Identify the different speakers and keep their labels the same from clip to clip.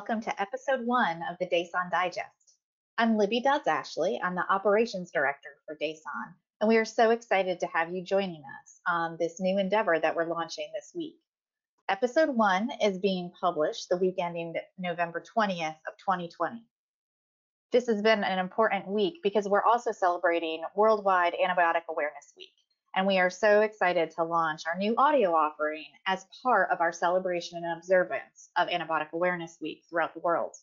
Speaker 1: welcome to episode one of the DASON Digest. I'm Libby Dodds Ashley. I'm the operations director for DASON, and we are so excited to have you joining us on this new endeavor that we're launching this week. Episode one is being published the week ending November 20th of 2020. This has been an important week because we're also celebrating Worldwide Antibiotic Awareness Week and we are so excited to launch our new audio offering as part of our celebration and observance of Antibiotic Awareness Week throughout the world.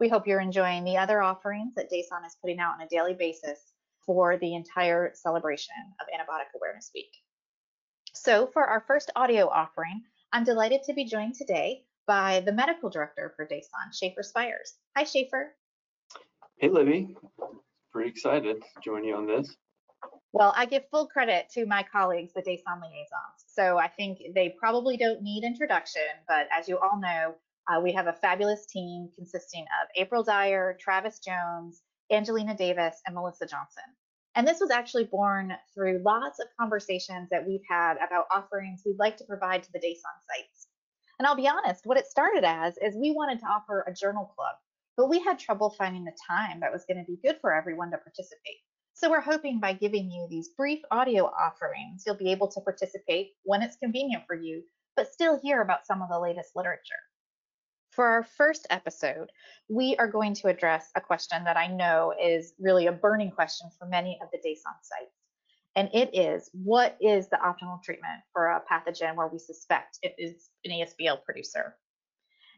Speaker 1: We hope you're enjoying the other offerings that DASON is putting out on a daily basis for the entire celebration of Antibiotic Awareness Week. So for our first audio offering, I'm delighted to be joined today by the medical director for DASON, Shaefer Spires. Hi, Shaefer.
Speaker 2: Hey, Libby. Pretty excited to join you on this.
Speaker 1: Well, I give full credit to my colleagues, the DASON liaisons. So I think they probably don't need introduction, but as you all know, uh, we have a fabulous team consisting of April Dyer, Travis Jones, Angelina Davis, and Melissa Johnson. And this was actually born through lots of conversations that we've had about offerings we'd like to provide to the DASON sites. And I'll be honest, what it started as is we wanted to offer a journal club, but we had trouble finding the time that was going to be good for everyone to participate. So we're hoping by giving you these brief audio offerings, you'll be able to participate when it's convenient for you, but still hear about some of the latest literature. For our first episode, we are going to address a question that I know is really a burning question for many of the DASON sites. And it is, what is the optimal treatment for a pathogen where we suspect it is an ESBL producer?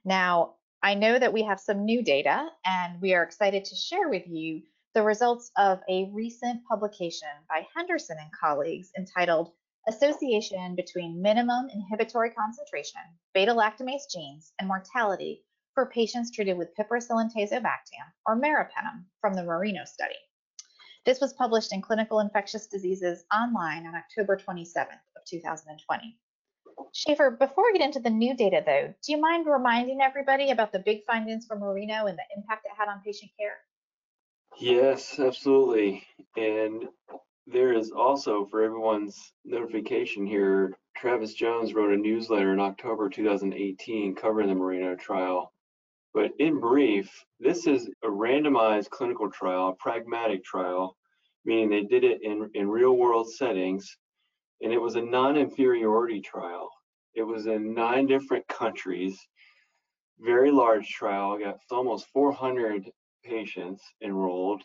Speaker 1: Now, I know that we have some new data and we are excited to share with you the results of a recent publication by Henderson and colleagues entitled Association between Minimum Inhibitory Concentration, Beta-lactamase Genes, and Mortality for Patients Treated with Piperacillin tazobactam, or meropenem, from the Merino study. This was published in Clinical Infectious Diseases Online on October 27th of 2020. Shaefer, before we get into the new data though, do you mind reminding everybody about the big findings from Merino and the impact it had on patient care?
Speaker 2: Yes, absolutely. And there is also, for everyone's notification here, Travis Jones wrote a newsletter in October 2018 covering the Merino trial. But in brief, this is a randomized clinical trial, a pragmatic trial, meaning they did it in, in real world settings, and it was a non inferiority trial. It was in nine different countries, very large trial, got almost 400 patients enrolled,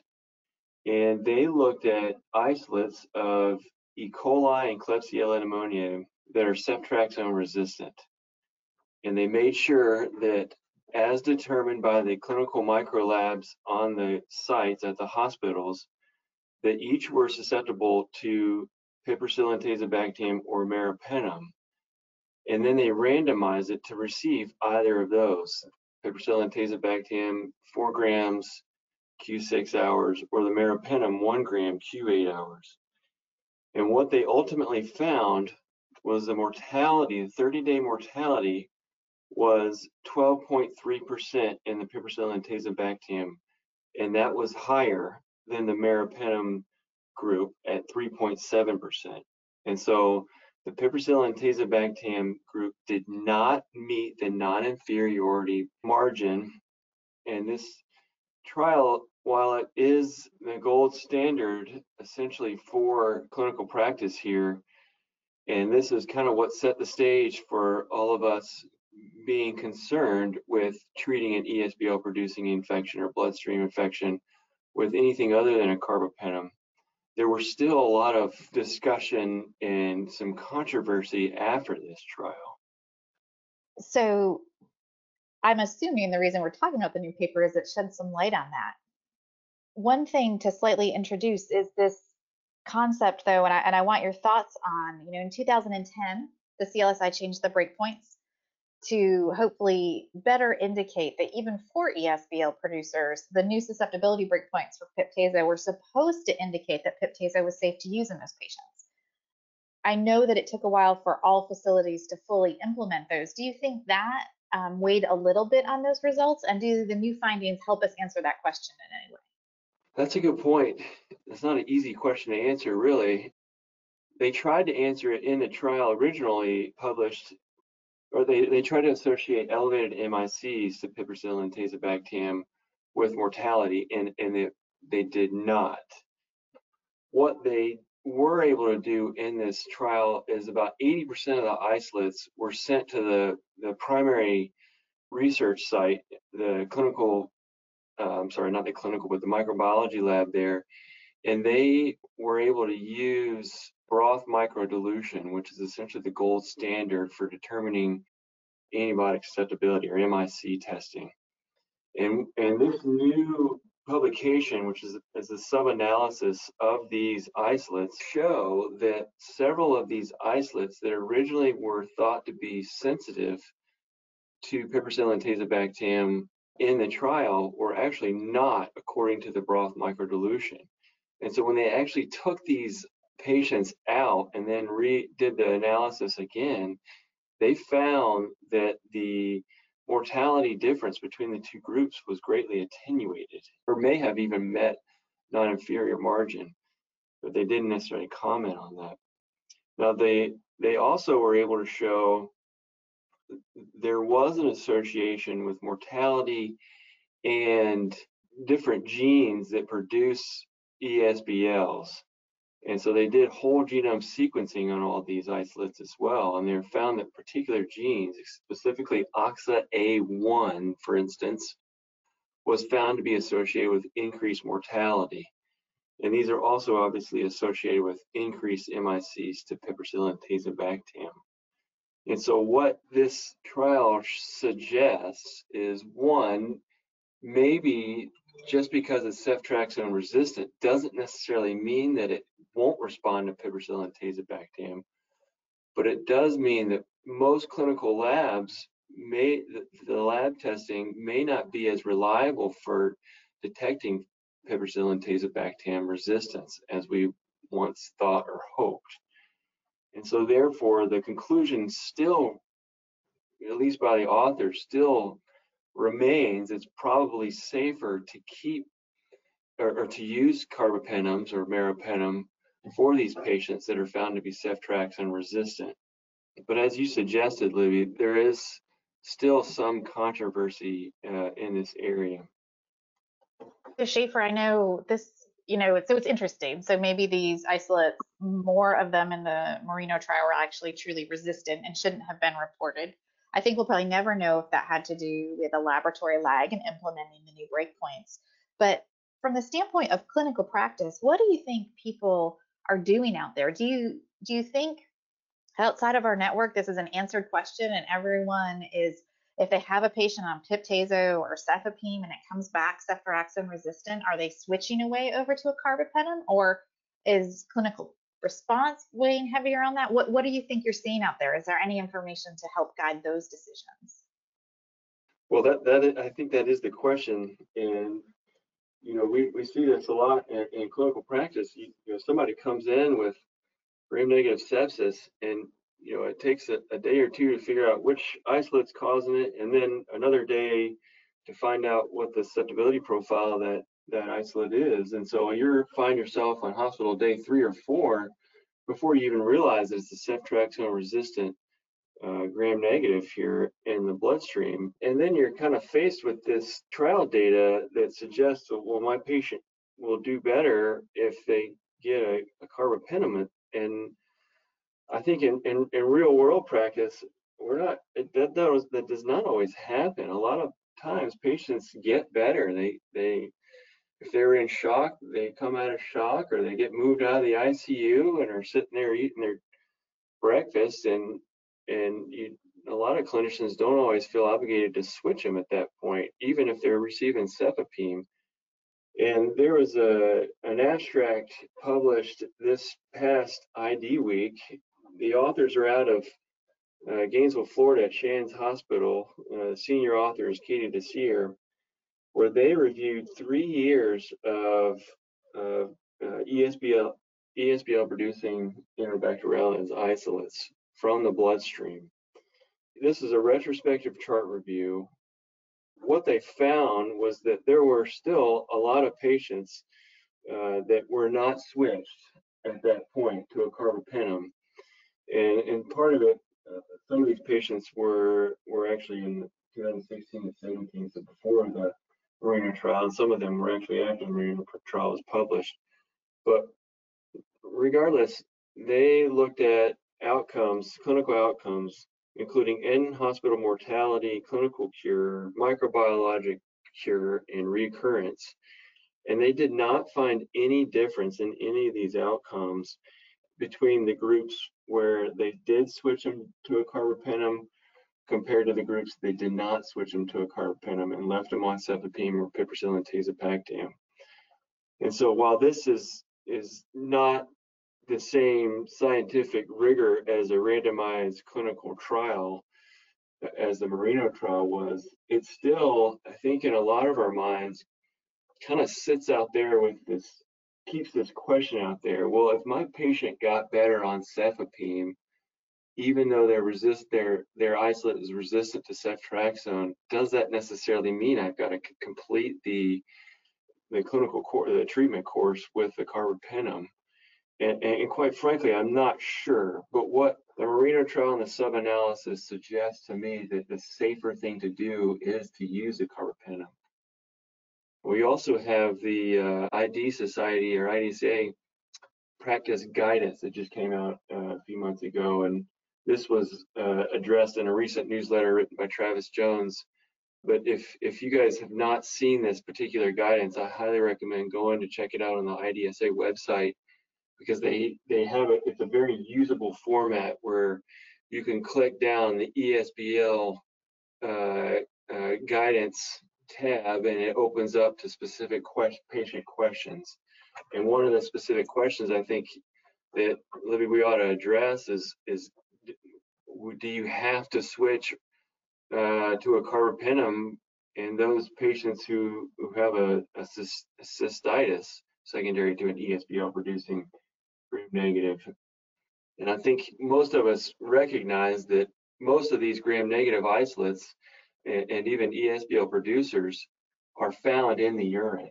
Speaker 2: and they looked at isolates of E. coli and Klebsiella pneumoniae that are ceftriaxone resistant. And they made sure that as determined by the clinical microlabs on the sites at the hospitals, that each were susceptible to piperacillin tazobactam or meropenem. And then they randomized it to receive either of those, piperacillin tazobactam 4 grams Q6 hours or the meropenem 1 gram Q8 hours. And what they ultimately found was the mortality, the 30-day mortality was 12.3% in the piperacillin tazobactam, and that was higher than the meropenem group at 3.7%. And so the piperacillin tazobactam group did not meet the non-inferiority margin and this trial, while it is the gold standard essentially for clinical practice here, and this is kind of what set the stage for all of us being concerned with treating an ESBL producing infection or bloodstream infection with anything other than a carbapenem. There were still a lot of discussion and some controversy after this trial.
Speaker 1: So I'm assuming the reason we're talking about the new paper is it sheds some light on that. One thing to slightly introduce is this concept, though, and I, and I want your thoughts on, you know, in 2010, the CLSI changed the breakpoints to hopefully better indicate that even for ESBL producers, the new susceptibility breakpoints for Pip/Tazo were supposed to indicate that Pip/Tazo was safe to use in those patients. I know that it took a while for all facilities to fully implement those. Do you think that um, weighed a little bit on those results? And do the new findings help us answer that question in any way?
Speaker 2: That's a good point. It's not an easy question to answer, really. They tried to answer it in the trial originally published or they, they try to associate elevated MICs to piperacillin and tazobactam with mortality, and, and they, they did not. What they were able to do in this trial is about 80% of the isolates were sent to the, the primary research site, the clinical, uh, I'm sorry, not the clinical, but the microbiology lab there, and they were able to use broth microdilution, which is essentially the gold standard for determining antibiotic susceptibility or MIC testing. And, and this new publication, which is, is a sub-analysis of these isolates, show that several of these isolates that originally were thought to be sensitive to piperacillin and tazobactam in the trial were actually not according to the broth microdilution. And so when they actually took these patients out and then re did the analysis again, they found that the mortality difference between the two groups was greatly attenuated or may have even met non-inferior margin, but they didn't necessarily comment on that. Now they they also were able to show there was an association with mortality and different genes that produce ESBLs. And so they did whole genome sequencing on all these isolates as well. And they found that particular genes, specifically OXA1, for instance, was found to be associated with increased mortality. And these are also obviously associated with increased MICs to piperacillin tazobactam. And so what this trial suggests is one, maybe just because it's ceftriaxone resistant doesn't necessarily mean that it won't respond to piperacillin and tazobactam, but it does mean that most clinical labs may, the lab testing may not be as reliable for detecting piperacillin tazobactam resistance as we once thought or hoped. And so therefore the conclusion still, at least by the author, still remains it's probably safer to keep or, or to use carbapenems or meropenem for these patients that are found to be ceftriaxone resistant. But as you suggested, Libby, there is still some controversy uh, in this area.
Speaker 1: So Shaefer, I know this, you know, so it's interesting. So maybe these isolates, more of them in the Merino trial were actually truly resistant and shouldn't have been reported. I think we'll probably never know if that had to do with a laboratory lag in implementing the new breakpoints. But from the standpoint of clinical practice, what do you think people are doing out there? Do you do you think outside of our network this is an answered question and everyone is if they have a patient on pip/tazo or cefepime and it comes back ceftriaxone resistant, are they switching away over to a carbapenem or is clinical response weighing heavier on that? What what do you think you're seeing out there? Is there any information to help guide those decisions?
Speaker 2: Well, that that I think that is the question, and you know we, we see this a lot in, in clinical practice. You, you, know, somebody comes in with gram-negative sepsis, and you know it takes a, a day or two to figure out which isolate's causing it, and then another day to find out what the susceptibility profile that that isolate is. And so you find yourself on hospital day three or four before you even realize that it's a ceftriaxone resistant uh, gram negative here in the bloodstream. And then you're kind of faced with this trial data that suggests, well, my patient will do better if they get a, a carbapenem. And I think in, in, in, real world practice, we're not, it, that, does, that does not always happen. A lot of times patients get better. They, they if they're in shock, they come out of shock or they get moved out of the ICU and are sitting there eating their breakfast and and you, a lot of clinicians don't always feel obligated to switch them at that point, even if they're receiving cefepime. And there was a an abstract published this past ID week. The authors are out of uh, Gainesville, Florida, at Shands Hospital. Uh, senior author is Katie Desir, where they reviewed three years of uh, ESBL ESBL producing Enterobacterales isolates from the bloodstream. This is a retrospective chart review. What they found was that there were still a lot of patients uh, that were not switched at that point to a carbapenem. And, and part of it uh, some of these patients were were actually in 2016 to 17, so before the Merino trial, and some of them were actually after the Merino trial was published. But regardless, they looked at outcomes, clinical outcomes, including in-hospital mortality, clinical cure, microbiologic cure, and recurrence. And they did not find any difference in any of these outcomes between the groups where they did switch them to a carbapenem compared to the groups they did not switch them to a carbapenem and left them on cefepime or piperacillin tazobactam. And so while this is is not the same scientific rigor as a randomized clinical trial as the Merino trial was, it still, I think in a lot of our minds, kind of sits out there with this, keeps this question out there. Well, if my patient got better on cefepime, even though their resist their their isolate is resistant to ceftriaxone, does that necessarily mean I've got to complete the the clinical course, the treatment course with the carbapenem? And, and, quite frankly, I'm not sure. But what the Merino trial and the sub-analysis suggests to me that the safer thing to do is to use a carbapenem. We also have the uh, ID Society or IDSA practice guidance that just came out uh, a few months ago, and this was uh, addressed in a recent newsletter written by Travis Jones. But if if you guys have not seen this particular guidance, I highly recommend going to check it out on the IDSA website because they they have it, it's a very usable format where you can click down the ESBL uh, uh, guidance tab and it opens up to specific patient questions. And one of the specific questions I think that Libby we ought to address is is do you have to switch uh, to a carbapenem in those patients who, who have a, a, cystitis secondary to an ESBL producing gram negative. And I think most of us recognize that most of these gram negative isolates and, and even ESBL producers are found in the urine.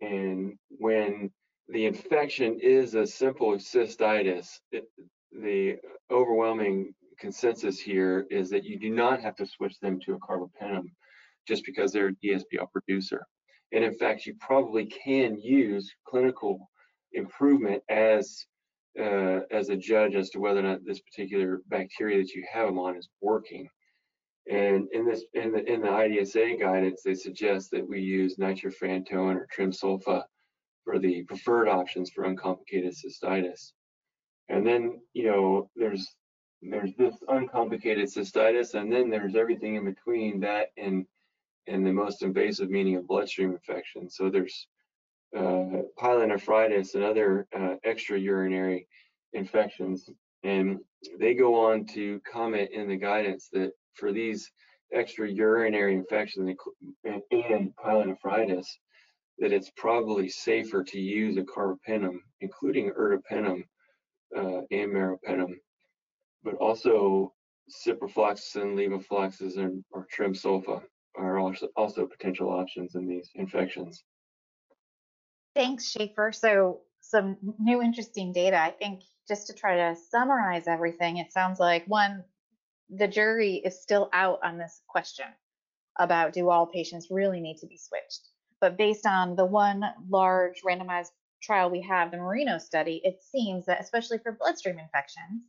Speaker 2: And when the infection is a simple cystitis, it, the overwhelming consensus here is that you do not have to switch them to a carbapenem just because they're an ESBL producer. And in fact, you probably can use clinical improvement as uh, as a judge as to whether or not this particular bacteria that you have them on is working. And in this, in the in the IDSA guidance, they suggest that we use nitrofurantoin or trimsulfa for the preferred options for uncomplicated cystitis. And then, you know, there's there's this uncomplicated cystitis, and then there's everything in between that and and the most invasive meaning of bloodstream infection. So there's uh, pyelonephritis and other uh, extra urinary infections. And they go on to comment in the guidance that for these extra urinary infections and, and pyelonephritis, that it's probably safer to use a carbapenem, including ertapenem uh, and meropenem, but also ciprofloxacin, levofloxacin, and, or trimsulfa are also, also potential options in these infections.
Speaker 1: Thanks, Shaefer. So some new interesting data. I think just to try to summarize everything, it sounds like one, the jury is still out on this question about do all patients really need to be switched. But based on the one large randomized trial we have, the Merino study, it seems that especially for bloodstream infections,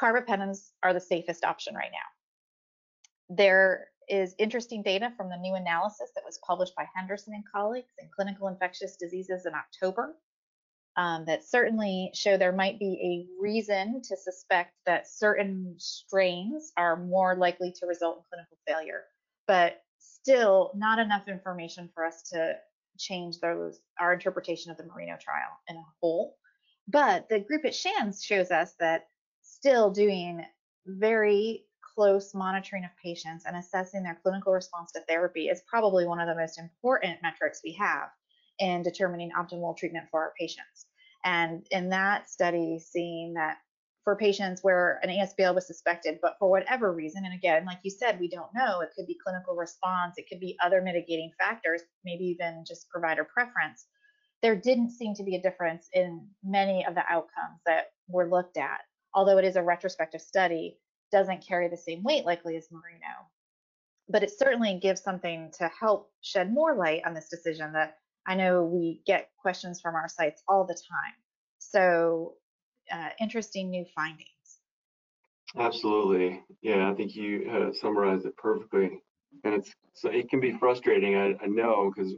Speaker 1: carbapenems are the safest option right now. There is interesting data from the new analysis that was published by Henderson and colleagues in Clinical Infectious Diseases in October um, that certainly show there might be a reason to suspect that certain strains are more likely to result in clinical failure, but still not enough information for us to change those our interpretation of the Merino trial in a whole. But the group at Shands shows us that still doing very close monitoring of patients and assessing their clinical response to therapy is probably one of the most important metrics we have in determining optimal treatment for our patients. And in that study, seeing that for patients where an ESBL was suspected, but for whatever reason, and again, like you said, we don't know, it could be clinical response, it could be other mitigating factors, maybe even just provider preference. There didn't seem to be a difference in many of the outcomes that were looked at. Although it is a retrospective study, doesn't carry the same weight likely as merino. But it certainly gives something to help shed more light on this decision that I know we get questions from our sites all the time. So uh, interesting new findings.
Speaker 2: Absolutely. Yeah, I think you uh, summarized it perfectly. And it's so it can be frustrating, I, I know, because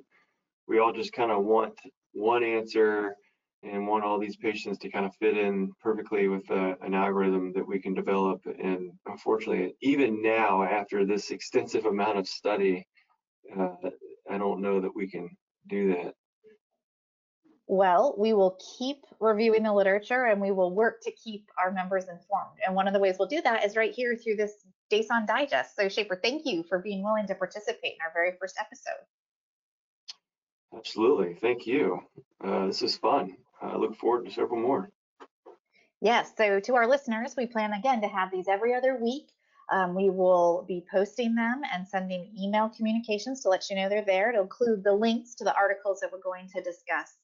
Speaker 2: we all just kind of want one answer and want all these patients to kind of fit in perfectly with uh, an algorithm that we can develop. And unfortunately, even now, after this extensive amount of study, uh, I don't know that we can do that.
Speaker 1: Well, we will keep reviewing the literature and we will work to keep our members informed. And one of the ways we'll do that is right here through this DASON Digest. So Shaefer, thank you for being willing to participate in our very first episode.
Speaker 2: Absolutely. Thank you. Uh, this is fun. I look forward to several more.
Speaker 1: Yes. So to our listeners, we plan again to have these every other week. Um, we will be posting them and sending email communications to let you know they're there. It'll include the links to the articles that we're going to discuss.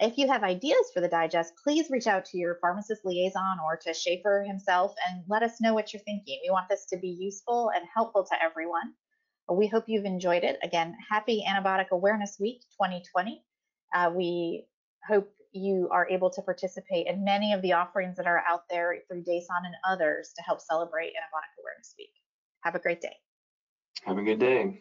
Speaker 1: If you have ideas for the digest, please reach out to your pharmacist liaison or to Shaefer himself and let us know what you're thinking. We want this to be useful and helpful to everyone. We hope you've enjoyed it. Again, happy Antibiotic Awareness Week 2020. Uh, we hope you are able to participate in many of the offerings that are out there through DASON and others to help celebrate Antibiotic Awareness Week. Have a great day.
Speaker 2: Have a good day.